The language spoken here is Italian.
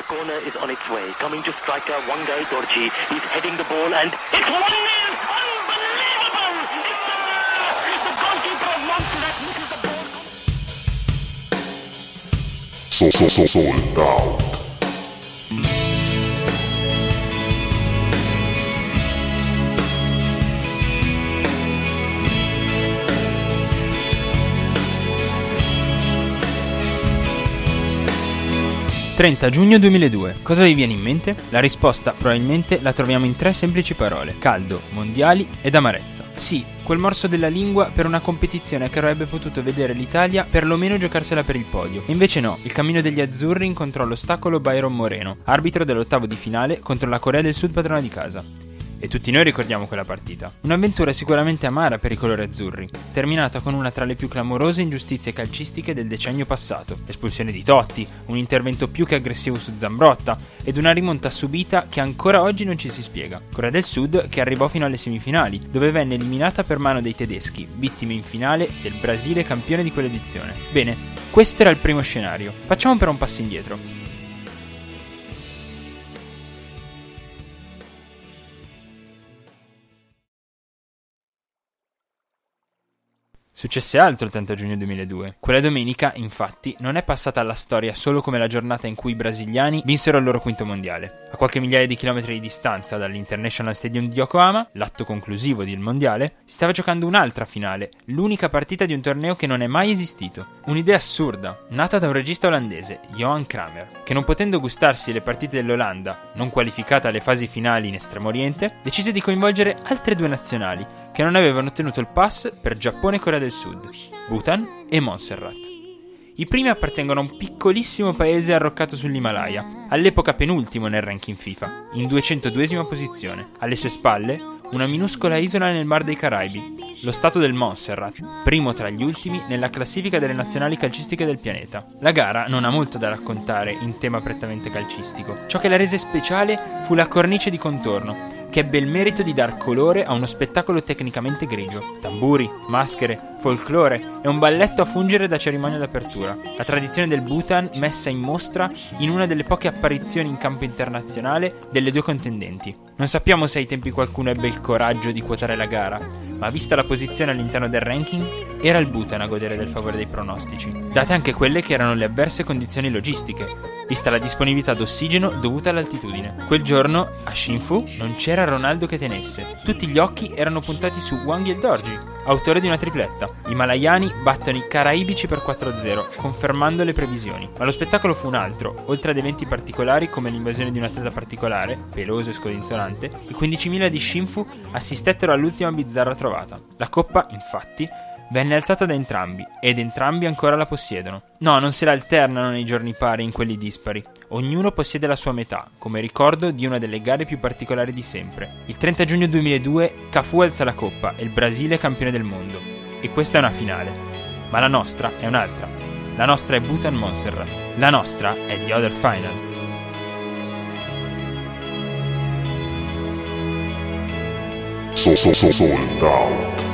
The corner is on its way. Coming to striker Wangai Dorji. He's heading the ball and it's 1 0! Unbelievable! It's a The goalkeeper of Montserrat misses the ball. So, so, so, sold out. 30 giugno 2002. Cosa vi viene in mente? La risposta probabilmente la troviamo in tre semplici parole: caldo, mondiali ed amarezza. Sì, quel morso della lingua per una competizione che avrebbe potuto vedere l'Italia perlomeno giocarsela per il podio. E invece no, il cammino degli azzurri incontrò l'ostacolo Byron Moreno, arbitro dell'ottavo di finale contro la Corea del Sud padrona di casa e tutti noi ricordiamo quella partita. Un'avventura sicuramente amara per i colori azzurri, terminata con una tra le più clamorose ingiustizie calcistiche del decennio passato. L'espulsione di Totti, un intervento più che aggressivo su Zambrotta ed una rimonta subita che ancora oggi non ci si spiega. Corea del Sud che arrivò fino alle semifinali, dove venne eliminata per mano dei tedeschi, vittime in finale del Brasile campione di quell'edizione. Bene, questo era il primo scenario. Facciamo però un passo indietro. Successe altro il 30 giugno 2002. Quella domenica, infatti, non è passata alla storia solo come la giornata in cui i brasiliani vinsero il loro quinto mondiale. A qualche migliaia di chilometri di distanza dall'International Stadium di Yokohama, l'atto conclusivo del mondiale, si stava giocando un'altra finale, l'unica partita di un torneo che non è mai esistito. Un'idea assurda, nata da un regista olandese, Johan Kramer, che non potendo gustarsi le partite dell'Olanda, non qualificata alle fasi finali in Estremo Oriente, decise di coinvolgere altre due nazionali che non avevano ottenuto il pass per Giappone e Corea del Sud, Bhutan e Montserrat. I primi appartengono a un piccolissimo paese arroccato sull'Himalaya, all'epoca penultimo nel ranking FIFA, in 202esima posizione. Alle sue spalle, una minuscola isola nel Mar dei Caraibi, lo stato del Montserrat, primo tra gli ultimi nella classifica delle nazionali calcistiche del pianeta. La gara non ha molto da raccontare in tema prettamente calcistico. Ciò che la rese speciale fu la cornice di contorno, che ebbe il merito di dar colore a uno spettacolo tecnicamente grigio. Tamburi, maschere, folklore e un balletto a fungere da cerimonia d'apertura. La tradizione del Bhutan messa in mostra in una delle poche apparizioni in campo internazionale delle due contendenti. Non sappiamo se ai tempi qualcuno ebbe il coraggio di quotare la gara, ma vista la posizione all'interno del ranking, era il Bhutan a godere del favore dei pronostici, date anche quelle che erano le avverse condizioni logistiche, vista la disponibilità d'ossigeno dovuta all'altitudine. Quel giorno a Shinfu non c'era Ronaldo che tenesse, tutti gli occhi erano puntati su Wang Yeldorji, autore di una tripletta. I malayani battono i caraibici per 4-0, confermando le previsioni. Ma lo spettacolo fu un altro, oltre ad eventi particolari come l'invasione di un atleta particolare, peloso e scodinzolante, i 15.000 di Shinfu assistettero all'ultima bizzarra trovata. La coppa, infatti, venne alzata da entrambi, ed entrambi ancora la possiedono. No, non se la alternano nei giorni pari in quelli dispari. Ognuno possiede la sua metà, come ricordo di una delle gare più particolari di sempre. Il 30 giugno 2002 Cafu alza la coppa e il Brasile è campione del mondo. E questa è una finale. Ma la nostra è un'altra. La nostra è Bhutan Montserrat. La nostra è The Other Final. so, so, so, sold out.